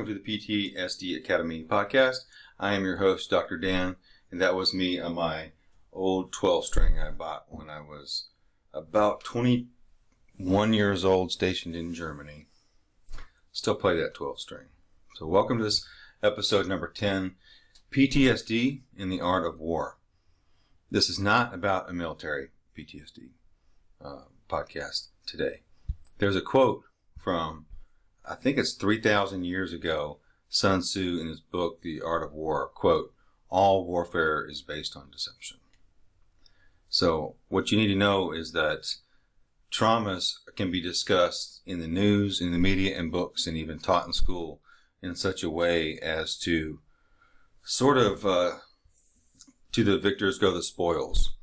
welcome to the PTSD Academy podcast. I am your host, Dr. Dan, and that was me on my old 12 string I bought when I was about 21 years old, stationed in Germany. Still play that 12 string. So, welcome to this episode number 10 PTSD in the Art of War. This is not about a military PTSD uh, podcast today. There's a quote from I think it's 3,000 years ago, Sun Tzu in his book, The Art of War, quote, all warfare is based on deception. So what you need to know is that traumas can be discussed in the news, in the media, and books, and even taught in school in such a way as to sort of, uh, to the victors go the spoils.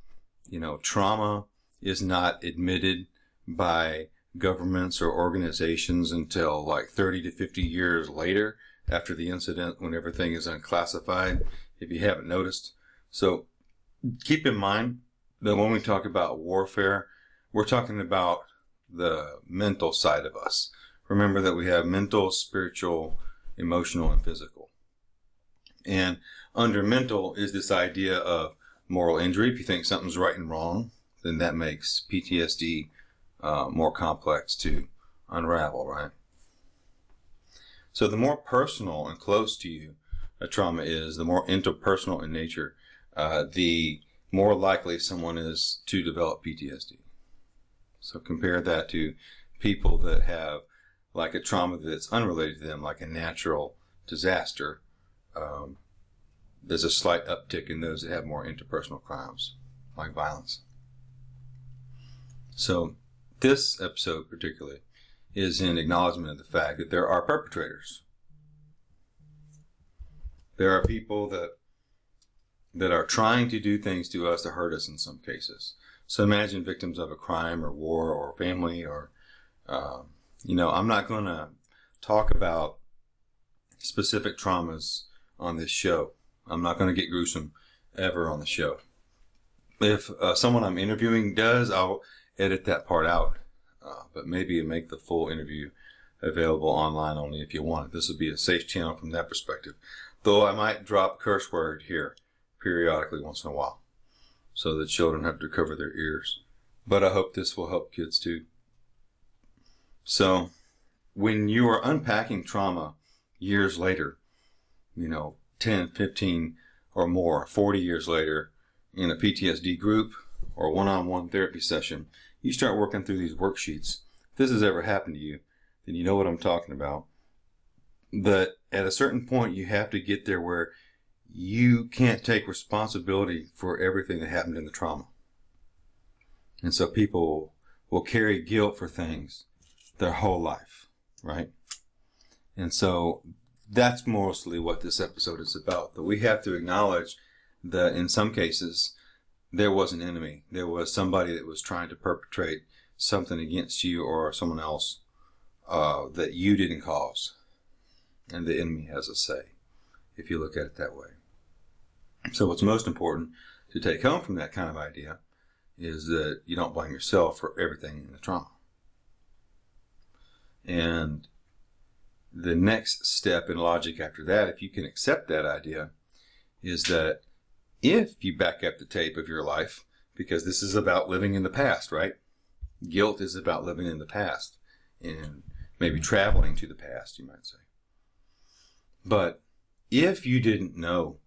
You know, trauma is not admitted by governments or organizations until like 30 to 50 years later after the incident when everything is unclassified, if you haven't noticed. So keep in mind that when we talk about warfare, we're talking about the mental side of us. Remember that we have mental, spiritual, emotional, and physical. And under mental is this idea of moral injury. If you think something's right and wrong, then that makes PTSD uh, more complex to unravel, right? So the more personal and close to you a trauma is, the more interpersonal in nature, uh, the more likely someone is to develop PTSD. So compare that to people that have like a trauma that's unrelated to them, like a natural disaster. Um, there's a slight uptick in those that have more interpersonal crimes, like violence. So this episode, particularly, is in acknowledgement of the fact that there are perpetrators. There are people that that are trying to do things to us to hurt us in some cases. So imagine victims of a crime or war or family or, uh, you know, I'm not going to talk about specific traumas on this show. I'm not going to get gruesome ever on the show. If uh, someone I'm interviewing does, I'll edit that part out, uh, but maybe make the full interview available online only if you want it. This would be a safe channel from that perspective. Though I might drop curse word here periodically once in a while so the children have to cover their ears. But I hope this will help kids too. So when you are unpacking trauma years later, you know, 10, 15 or more, 40 years later in a PTSD group or one-on-one therapy session, you start working through these worksheets. If this has ever happened to you, then you know what I'm talking about. But at a certain point, you have to get there where you can't take responsibility for everything that happened in the trauma. And so people will carry guilt for things their whole life, right? And so that's mostly what this episode is about. That we have to acknowledge that in some cases, there was an enemy. There was somebody that was trying to perpetrate something against you or someone else uh, that you didn't cause. And the enemy has a say, if you look at it that way. So, what's most important to take home from that kind of idea is that you don't blame yourself for everything in the trauma. And the next step in logic after that, if you can accept that idea, is that if you back up the tape of your life, because this is about living in the past, right? Guilt is about living in the past and maybe traveling to the past, you might say. But if you didn't know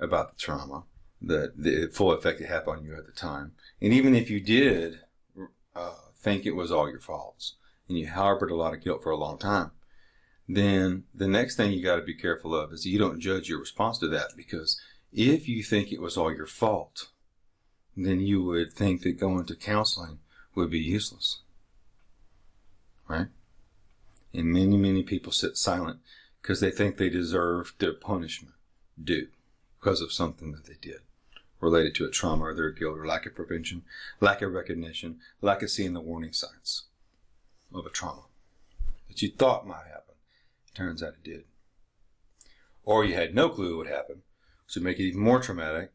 about the trauma, the, the full effect it had on you at the time, and even if you did uh, think it was all your faults and you harbored a lot of guilt for a long time, then the next thing you got to be careful of is you don't judge your response to that because if you think it was all your fault, then you would think that going to counseling would be useless. Right? And many, many people sit silent because they think they deserve their punishment due because of something that they did related to a trauma or their guilt or lack of prevention, lack of recognition, lack of seeing the warning signs of a trauma that you thought might happen. Turns out it did. Or you had no clue it would happen to make it even more traumatic.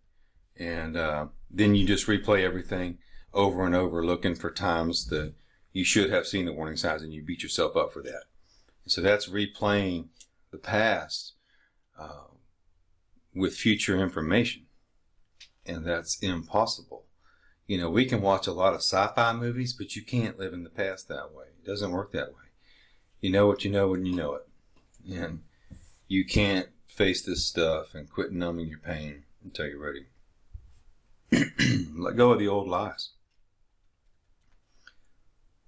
And uh, then you just replay everything over and over, looking for times that you should have seen the warning signs, and you beat yourself up for that. So that's replaying the past uh, with future information. And that's impossible. You know, we can watch a lot of sci fi movies, but you can't live in the past that way. It doesn't work that way. You know what you know when you know it. And you can't face this stuff and quit numbing your pain until you're ready. Let go of the old lies.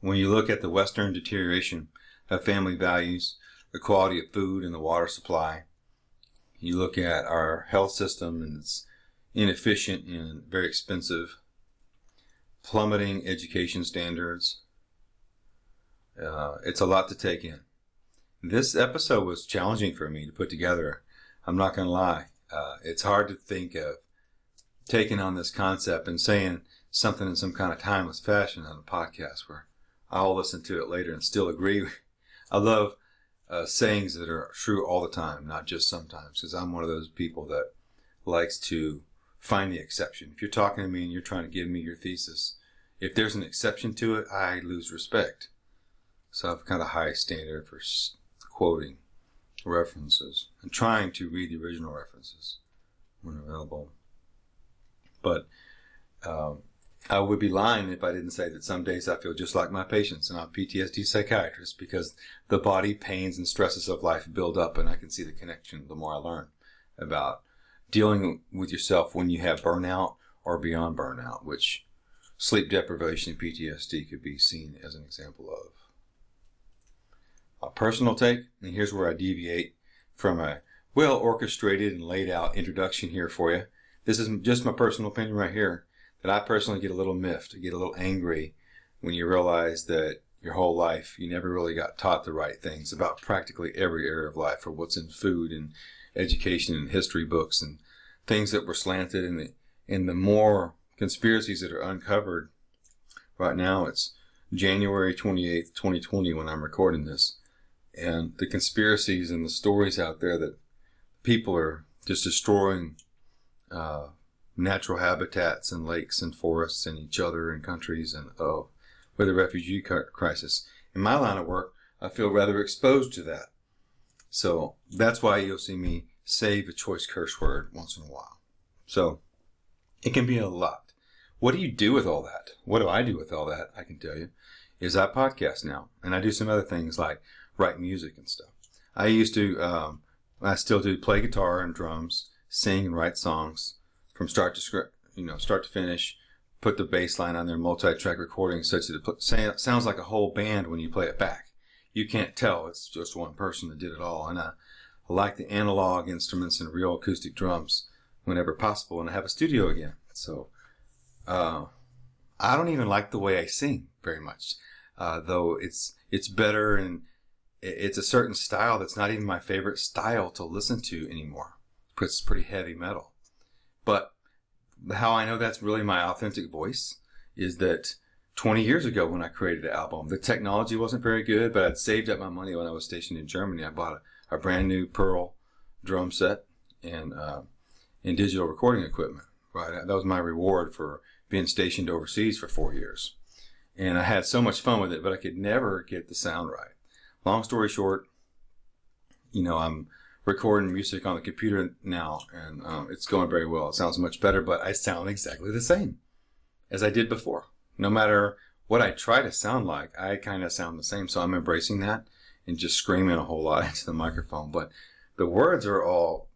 When you look at the Western deterioration of family values, the quality of food and the water supply, you look at our health system and it's inefficient and very expensive, plummeting education standards. Uh, it's a lot to take in. This episode was challenging for me to put together. I'm not going to lie. Uh, it's hard to think of taking on this concept and saying something in some kind of timeless fashion on a podcast where I'll listen to it later and still agree. I love uh, sayings that are true all the time, not just sometimes, because I'm one of those people that likes to find the exception. If you're talking to me and you're trying to give me your thesis, if there's an exception to it, I lose respect. So I've got a high standard for quoting references and trying to read the original references when available. But um, I would be lying if I didn't say that some days I feel just like my patients and I'm PTSD psychiatrist because the body pains and stresses of life build up and I can see the connection the more I learn about dealing with yourself when you have burnout or beyond burnout, which sleep deprivation and PTSD could be seen as an example of. A personal take, and here's where I deviate from a well orchestrated and laid out introduction here for you. This is just my personal opinion right here. That I personally get a little miffed, I get a little angry when you realize that your whole life you never really got taught the right things about practically every area of life, or what's in food and education and history books and things that were slanted. And the and the more conspiracies that are uncovered right now, it's January twenty eighth, twenty twenty, when I'm recording this, and the conspiracies and the stories out there that people are just destroying uh, natural habitats and lakes and forests and each other and countries and oh, with the refugee crisis. In my line of work, I feel rather exposed to that. So that's why you'll see me save a choice curse word once in a while. So it can be a lot. What do you do with all that? What do I do with all that? I can tell you is I podcast now and I do some other things like write music and stuff. I used to, um, I still do play guitar and drums sing and write songs from start to script, you know, start to finish. Put the bass line on their multi-track recording such that it sounds like a whole band when you play it back. You can't tell it's just one person that did it all. And I, I like the analog instruments and real acoustic drums whenever possible. And I have a studio again, so uh, I don't even like the way I sing very much, uh, though it's it's better and it's a certain style that's not even my favorite style to listen to anymore it's pretty heavy metal. But how I know that's really my authentic voice is that 20 years ago when I created the album, the technology wasn't very good, but I'd saved up my money when I was stationed in Germany. I bought a, a brand new Pearl drum set and, uh, and digital recording equipment. Right. That was my reward for being stationed overseas for four years. And I had so much fun with it, but I could never get the sound right. Long story short, you know, I'm, recording music on the computer now, and um, it's going very well. It sounds much better, but I sound exactly the same as I did before. No matter what I try to sound like, I kind of sound the same. So I'm embracing that and just screaming a whole lot into the microphone. But the words are all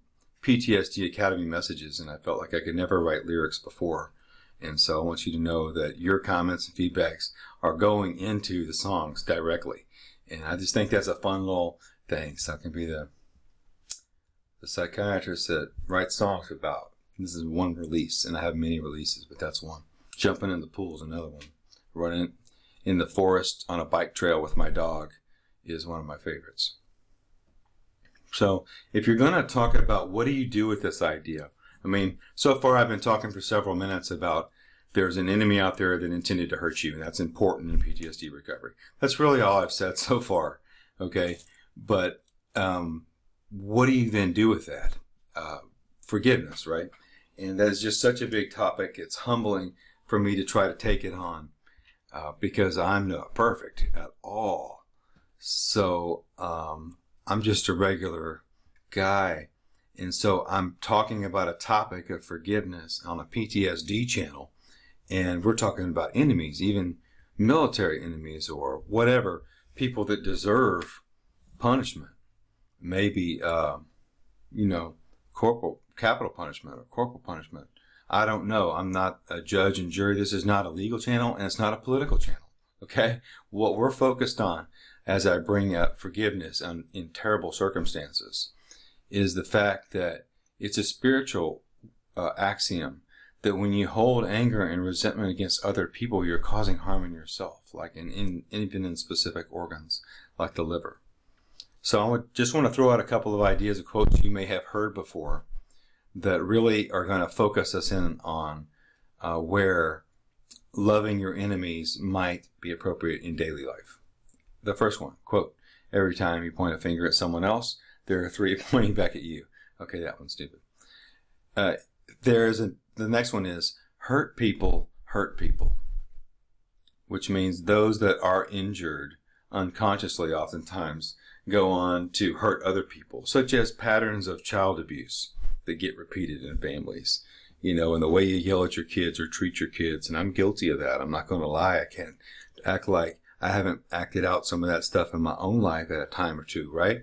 PTSD Academy messages, and I felt like I could never write lyrics before. And so I want you to know that your comments and feedbacks are going into the songs directly. And I just think that's a fun little thing. So it can be the the psychiatrist that writes songs about. This is one release, and I have many releases, but that's one. Jumping in the pool is another one. Running in the forest on a bike trail with my dog is one of my favorites. So, if you're going to talk about what do you do with this idea, I mean, so far I've been talking for several minutes about there's an enemy out there that intended to hurt you, and that's important in PTSD recovery. That's really all I've said so far. Okay, but um, what do you then do with that? Uh, forgiveness, right? And that is just such a big topic. It's humbling for me to try to take it on uh, because I'm not perfect at all. So um, I'm just a regular guy. And so I'm talking about a topic of forgiveness on a PTSD channel. And we're talking about enemies, even military enemies or whatever, people that deserve punishment. Maybe, uh, you know, corporal, capital punishment or corporal punishment. I don't know. I'm not a judge and jury. This is not a legal channel and it's not a political channel. Okay. What we're focused on as I bring up forgiveness in, in terrible circumstances is the fact that it's a spiritual uh, axiom that when you hold anger and resentment against other people, you're causing harm in yourself, like in, in even in specific organs, like the liver. So I would just want to throw out a couple of ideas of quotes you may have heard before that really are going to focus us in on uh, where loving your enemies might be appropriate in daily life. The first one, quote, every time you point a finger at someone else, there are three pointing back at you. Okay, that one's stupid. Uh, there is a, the next one is hurt people hurt people, which means those that are injured unconsciously oftentimes go on to hurt other people, such as patterns of child abuse that get repeated in families. You know, and the way you yell at your kids or treat your kids. And I'm guilty of that. I'm not going to lie. I can't act like I haven't acted out some of that stuff in my own life at a time or two, right?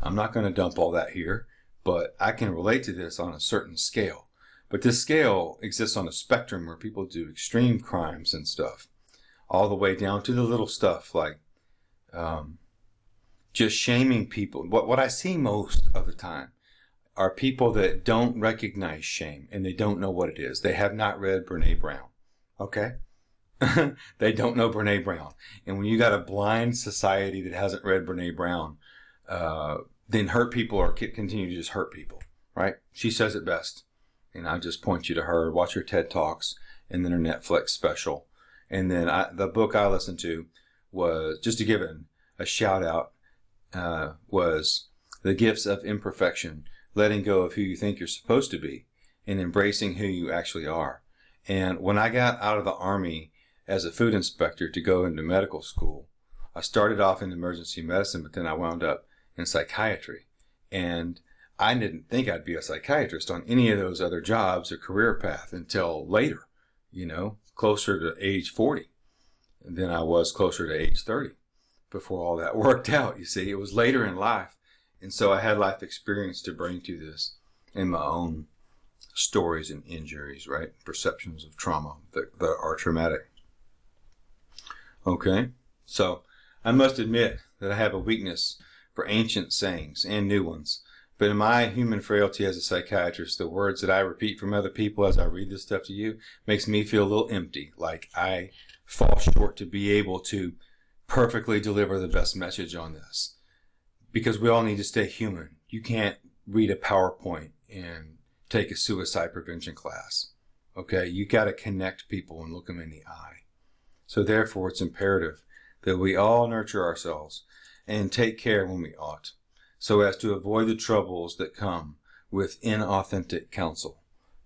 I'm not going to dump all that here, but I can relate to this on a certain scale. But this scale exists on a spectrum where people do extreme crimes and stuff, all the way down to the little stuff like um, just shaming people. What what I see most of the time are people that don't recognize shame and they don't know what it is. They have not read Brene Brown. Okay? they don't know Brene Brown. And when you got a blind society that hasn't read Brene Brown, uh, then hurt people or continue to just hurt people, right? She says it best. And I just point you to her, watch her TED Talks and then her Netflix special. And then I, the book I listened to was, just to give it a shout out, uh, was The Gifts of Imperfection letting go of who you think you're supposed to be and embracing who you actually are. And when I got out of the army as a food inspector to go into medical school, I started off in emergency medicine, but then I wound up in psychiatry. And I didn't think I'd be a psychiatrist on any of those other jobs or career path until later, you know, closer to age 40 than I was closer to age 30 before all that worked out. You see, it was later in life and so I had life experience to bring to this in my own stories and injuries, right? Perceptions of trauma that, that are traumatic. Okay, so I must admit that I have a weakness for ancient sayings and new ones. But in my human frailty as a psychiatrist, the words that I repeat from other people as I read this stuff to you makes me feel a little empty, like I fall short to be able to perfectly deliver the best message on this because we all need to stay human. You can't read a PowerPoint and take a suicide prevention class. Okay, you got to connect people and look them in the eye. So therefore, it's imperative that we all nurture ourselves and take care when we ought, so as to avoid the troubles that come with inauthentic counsel.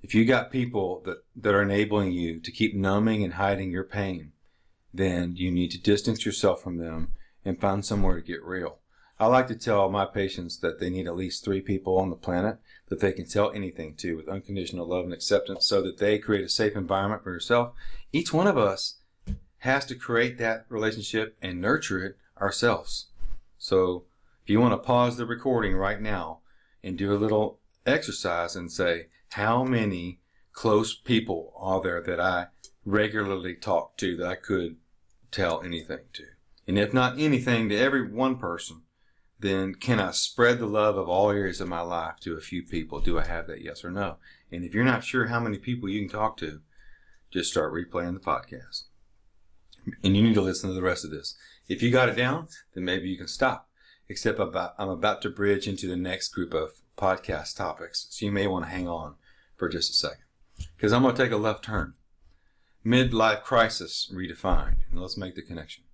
If you got people that, that are enabling you to keep numbing and hiding your pain, then you need to distance yourself from them and find somewhere to get real. I like to tell my patients that they need at least three people on the planet that they can tell anything to with unconditional love and acceptance so that they create a safe environment for yourself. Each one of us has to create that relationship and nurture it ourselves. So if you want to pause the recording right now and do a little exercise and say, how many close people are there that I regularly talk to that I could tell anything to? And if not anything to every one person, then can I spread the love of all areas of my life to a few people? Do I have that? Yes or no? And if you're not sure how many people you can talk to, just start replaying the podcast. And you need to listen to the rest of this. If you got it down, then maybe you can stop. Except about, I'm about to bridge into the next group of podcast topics. So you may want to hang on for just a second. Because I'm going to take a left turn. Midlife crisis redefined. And let's make the connection.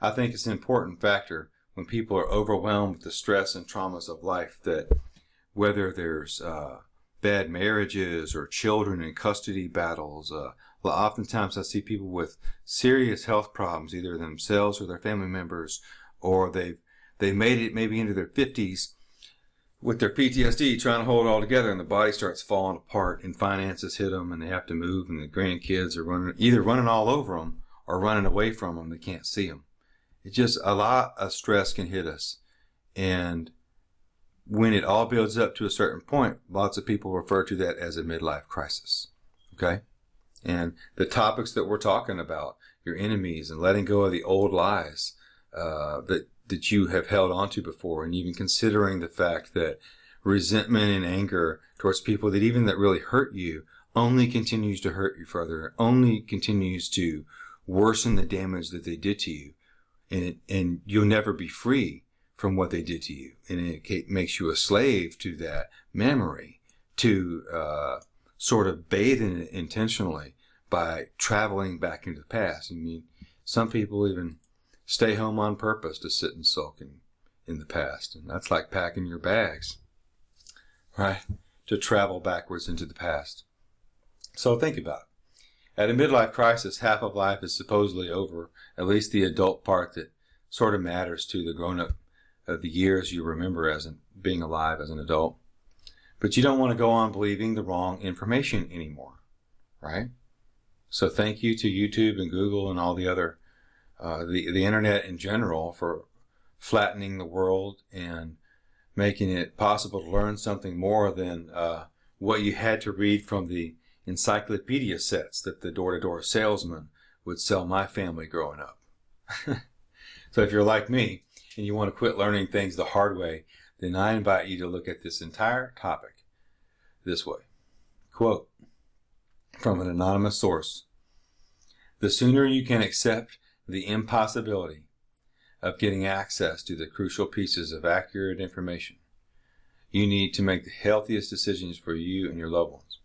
I think it's an important factor when people are overwhelmed with the stress and traumas of life that whether there's uh, bad marriages or children in custody battles, uh, oftentimes I see people with serious health problems, either themselves or their family members, or they've they made it maybe into their 50s with their PTSD trying to hold it all together and the body starts falling apart and finances hit them and they have to move and the grandkids are running either running all over them or running away from them they can't see them it just a lot of stress can hit us. And when it all builds up to a certain point lots of people refer to that as a midlife crisis okay? And the topics that we're talking about your enemies and letting go of the old lies uh, that that you have held onto before, and even considering the fact that resentment and anger towards people that even that really hurt you only continues to hurt you further, only continues to worsen the damage that they did to you, and it, and you'll never be free from what they did to you, and it makes you a slave to that memory, to uh, sort of bathe in it intentionally by traveling back into the past. I mean, some people even stay home on purpose to sit and sulk in, in the past. And that's like packing your bags, right? To travel backwards into the past. So think about it. At a midlife crisis, half of life is supposedly over, at least the adult part that sort of matters to the grown up of uh, the years you remember as being alive as an adult. But you don't want to go on believing the wrong information anymore, right? So thank you to YouTube and Google and all the other, uh, the, the internet in general for flattening the world and making it possible to learn something more than uh, what you had to read from the encyclopedia sets that the door-to-door salesman would sell my family growing up. so if you're like me and you want to quit learning things the hard way, then I invite you to look at this entire topic this way. Quote, from an anonymous source. The sooner you can accept the impossibility of getting access to the crucial pieces of accurate information, you need to make the healthiest decisions for you and your loved ones,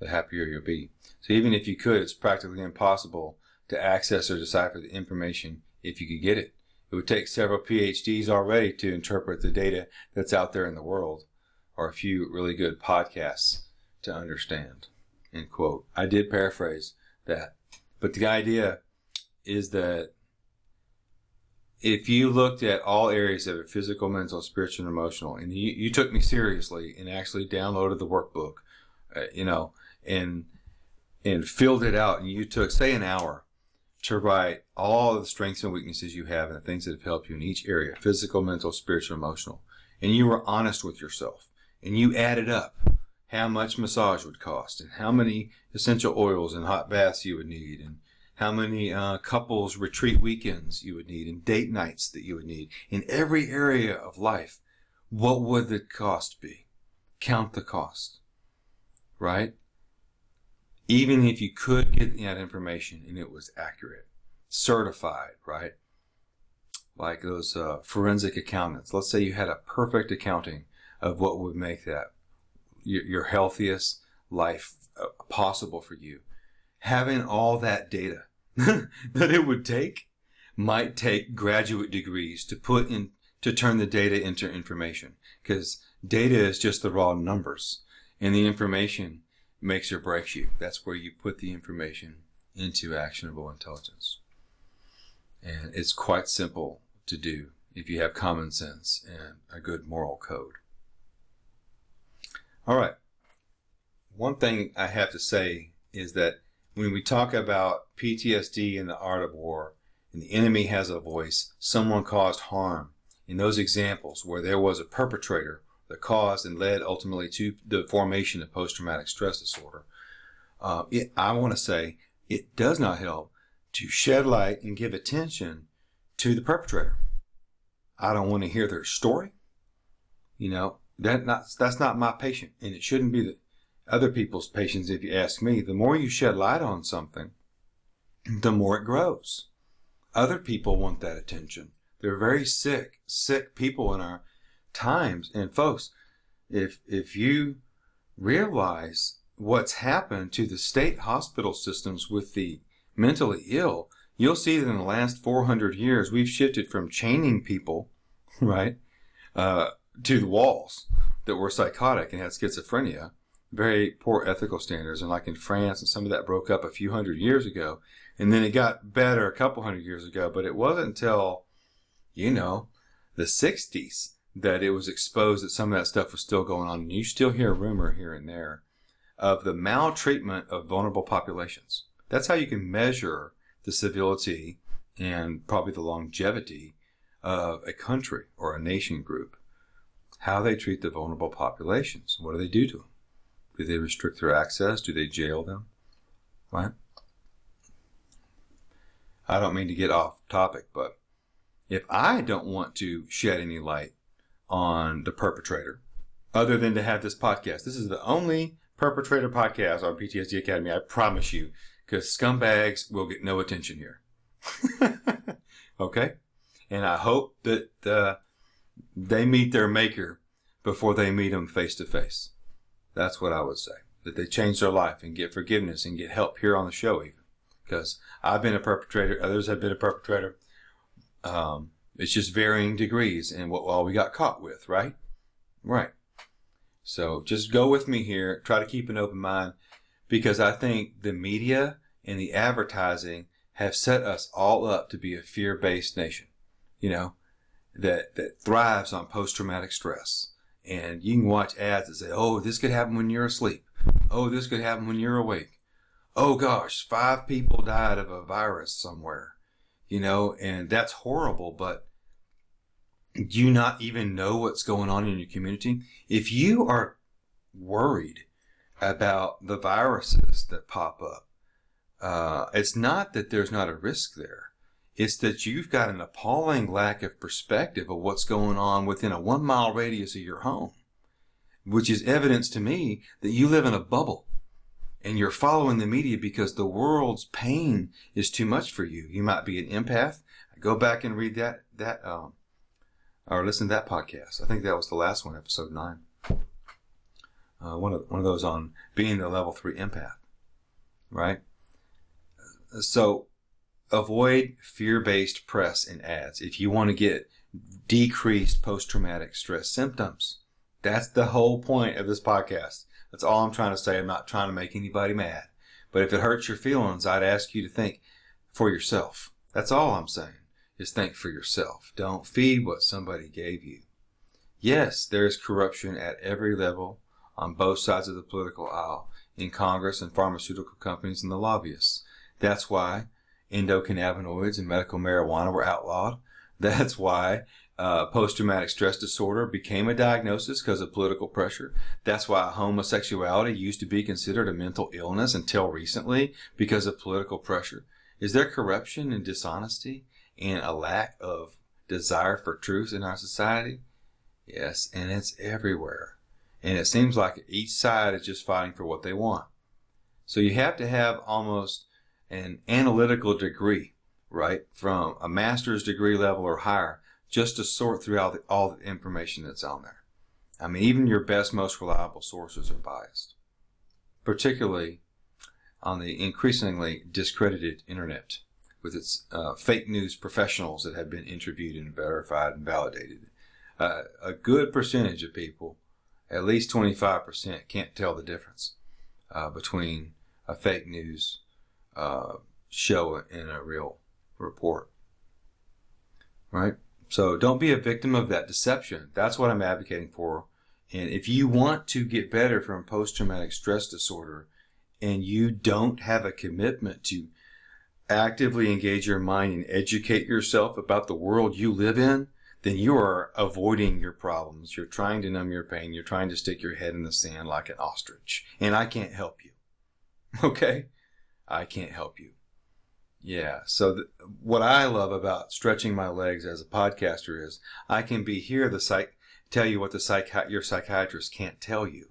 the happier you'll be. So even if you could, it's practically impossible to access or decipher the information if you could get it. It would take several PhDs already to interpret the data that's out there in the world, or a few really good podcasts to understand end quote. I did paraphrase that. But the idea is that if you looked at all areas of it physical, mental, spiritual, and emotional, and you, you took me seriously and actually downloaded the workbook, uh, you know, and and filled it out, and you took, say, an hour to write all the strengths and weaknesses you have and the things that have helped you in each area physical, mental, spiritual, emotional. And you were honest with yourself and you added up how much massage would cost and how many essential oils and hot baths you would need and how many uh, couples retreat weekends you would need and date nights that you would need. In every area of life what would the cost be? Count the cost right? Even if you could get that information and it was accurate certified right? Like those uh, forensic accountants. Let's say you had a perfect accounting of what would make that your, your healthiest life uh, possible for you. Having all that data that it would take might take graduate degrees to put in to turn the data into information because data is just the raw numbers and the information makes or breaks you. That's where you put the information into actionable intelligence. And it's quite simple to do if you have common sense and a good moral code. All right. One thing I have to say is that when we talk about PTSD and the art of war, and the enemy has a voice, someone caused harm. In those examples where there was a perpetrator that caused and led ultimately to the formation of post traumatic stress disorder, uh, it, I want to say it does not help to shed light and give attention to the perpetrator. I don't want to hear their story. You know, that not that's not my patient, and it shouldn't be the other people's patients. If you ask me, the more you shed light on something, the more it grows. Other people want that attention. They're very sick, sick people in our times. And folks, if if you realize what's happened to the state hospital systems with the mentally ill, you'll see that in the last 400 years we've shifted from chaining people, right, uh, to the walls that were psychotic and had schizophrenia, very poor ethical standards. And like in France, and some of that broke up a few hundred years ago. And then it got better a couple hundred years ago. But it wasn't until, you know, the 60s that it was exposed that some of that stuff was still going on. And you still hear rumor here and there of the maltreatment of vulnerable populations. That's how you can measure the civility and probably the longevity of a country or a nation group. How they treat the vulnerable populations. What do they do to them? Do they restrict their access? Do they jail them? Right? I don't mean to get off topic, but if I don't want to shed any light on the perpetrator, other than to have this podcast, this is the only perpetrator podcast on PTSD Academy, I promise you, because scumbags will get no attention here. okay? And I hope that uh, they meet their maker before they meet him face to face. That's what I would say. That they change their life and get forgiveness and get help here on the show, even. Because I've been a perpetrator, others have been a perpetrator. Um, it's just varying degrees and what all we got caught with, right? Right. So just go with me here. Try to keep an open mind because I think the media and the advertising have set us all up to be a fear-based nation, you know, that, that thrives on post-traumatic stress. And you can watch ads that say, oh, this could happen when you're asleep. Oh, this could happen when you're awake. Oh gosh, five people died of a virus somewhere, you know, and that's horrible, but do you not even know what's going on in your community? If you are worried about the viruses that pop up, uh, it's not that there's not a risk there. It's that you've got an appalling lack of perspective of what's going on within a one mile radius of your home, which is evidence to me that you live in a bubble and you're following the media because the world's pain is too much for you. You might be an empath. Go back and read that, that, um, or listen to that podcast. I think that was the last one, episode nine. Uh, one of one of those on being the level three empath, right? So avoid fear-based press and ads if you want to get decreased post-traumatic stress symptoms. That's the whole point of this podcast. That's all I'm trying to say. I'm not trying to make anybody mad. But if it hurts your feelings, I'd ask you to think for yourself. That's all I'm saying is think for yourself. Don't feed what somebody gave you. Yes, there is corruption at every level on both sides of the political aisle, in Congress and pharmaceutical companies and the lobbyists. That's why endocannabinoids and medical marijuana were outlawed. That's why uh, post-traumatic stress disorder became a diagnosis because of political pressure. That's why homosexuality used to be considered a mental illness until recently because of political pressure. Is there corruption and dishonesty and a lack of desire for truth in our society? Yes, and it's everywhere. And it seems like each side is just fighting for what they want. So you have to have almost an analytical degree, right, from a master's degree level or higher, just to sort through all the, all the information that's on there. I mean, even your best, most reliable sources are biased, particularly on the increasingly discredited internet with its uh, fake news professionals that have been interviewed and verified and validated. Uh, a good percentage of people, at least 25%, can't tell the difference uh, between a fake news uh, show in a real report. Right? So don't be a victim of that deception. That's what I'm advocating for. And if you want to get better from post traumatic stress disorder and you don't have a commitment to actively engage your mind and educate yourself about the world you live in, then you are avoiding your problems. You're trying to numb your pain. You're trying to stick your head in the sand like an ostrich. And I can't help you. Okay? I can't help you. Yeah. So th- what I love about stretching my legs as a podcaster is I can be here the psych tell you what the psych your psychiatrist can't tell you.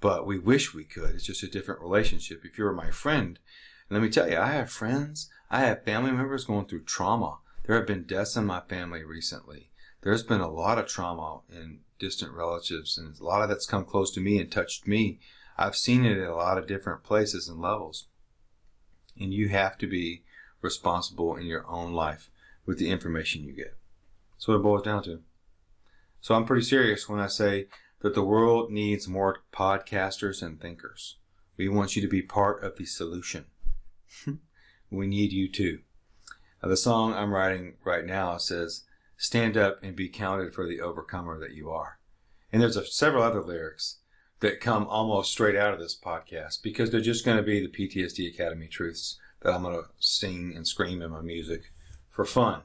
But we wish we could. It's just a different relationship. If you're my friend, let me tell you, I have friends, I have family members going through trauma. There have been deaths in my family recently. There's been a lot of trauma in distant relatives, and a lot of that's come close to me and touched me. I've seen it at a lot of different places and levels. And you have to be responsible in your own life with the information you get. That's what it boils down to. So I'm pretty serious when I say that the world needs more podcasters and thinkers. We want you to be part of the solution. we need you too. Now, the song I'm writing right now says, stand up and be counted for the overcomer that you are. And there's a, several other lyrics that come almost straight out of this podcast because they're just going to be the PTSD Academy truths that I'm going to sing and scream in my music for fun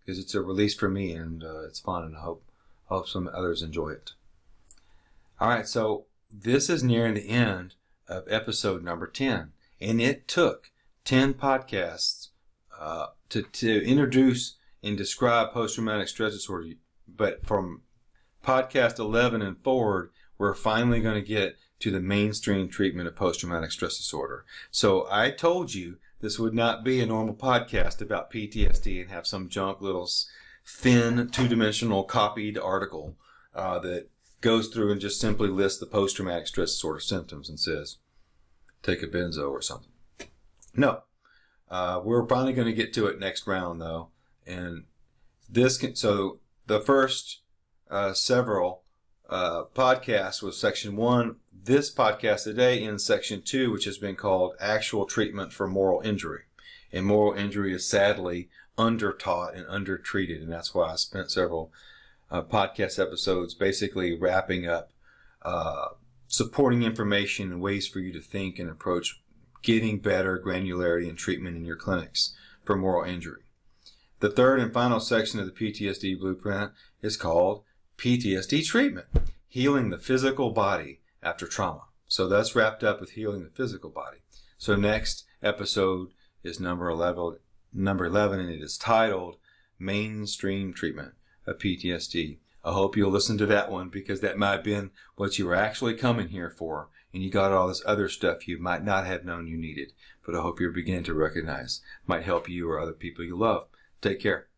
because it's a release for me and uh, it's fun and I hope, hope some others enjoy it. All right, so this is nearing the end of episode number 10 and it took 10 podcasts uh, to, to introduce and describe post-traumatic stress disorder but from podcast 11 and forward we're finally going to get to the mainstream treatment of post-traumatic stress disorder. So I told you this would not be a normal podcast about PTSD and have some junk little thin two-dimensional copied article uh, that goes through and just simply lists the post-traumatic stress disorder symptoms and says, take a benzo or something. No, uh, we're finally going to get to it next round though, and this can, so the first uh, several uh, podcast was section one. This podcast today in section two, which has been called Actual Treatment for Moral Injury. And moral injury is sadly under-taught and under-treated. And that's why I spent several uh, podcast episodes basically wrapping up uh, supporting information and ways for you to think and approach getting better granularity and treatment in your clinics for moral injury. The third and final section of the PTSD blueprint is called PTSD treatment, healing the physical body after trauma. So that's wrapped up with healing the physical body. So next episode is number 11, number 11 and it is titled Mainstream Treatment of PTSD. I hope you'll listen to that one because that might have been what you were actually coming here for and you got all this other stuff you might not have known you needed. But I hope you're beginning to recognize might help you or other people you love. Take care.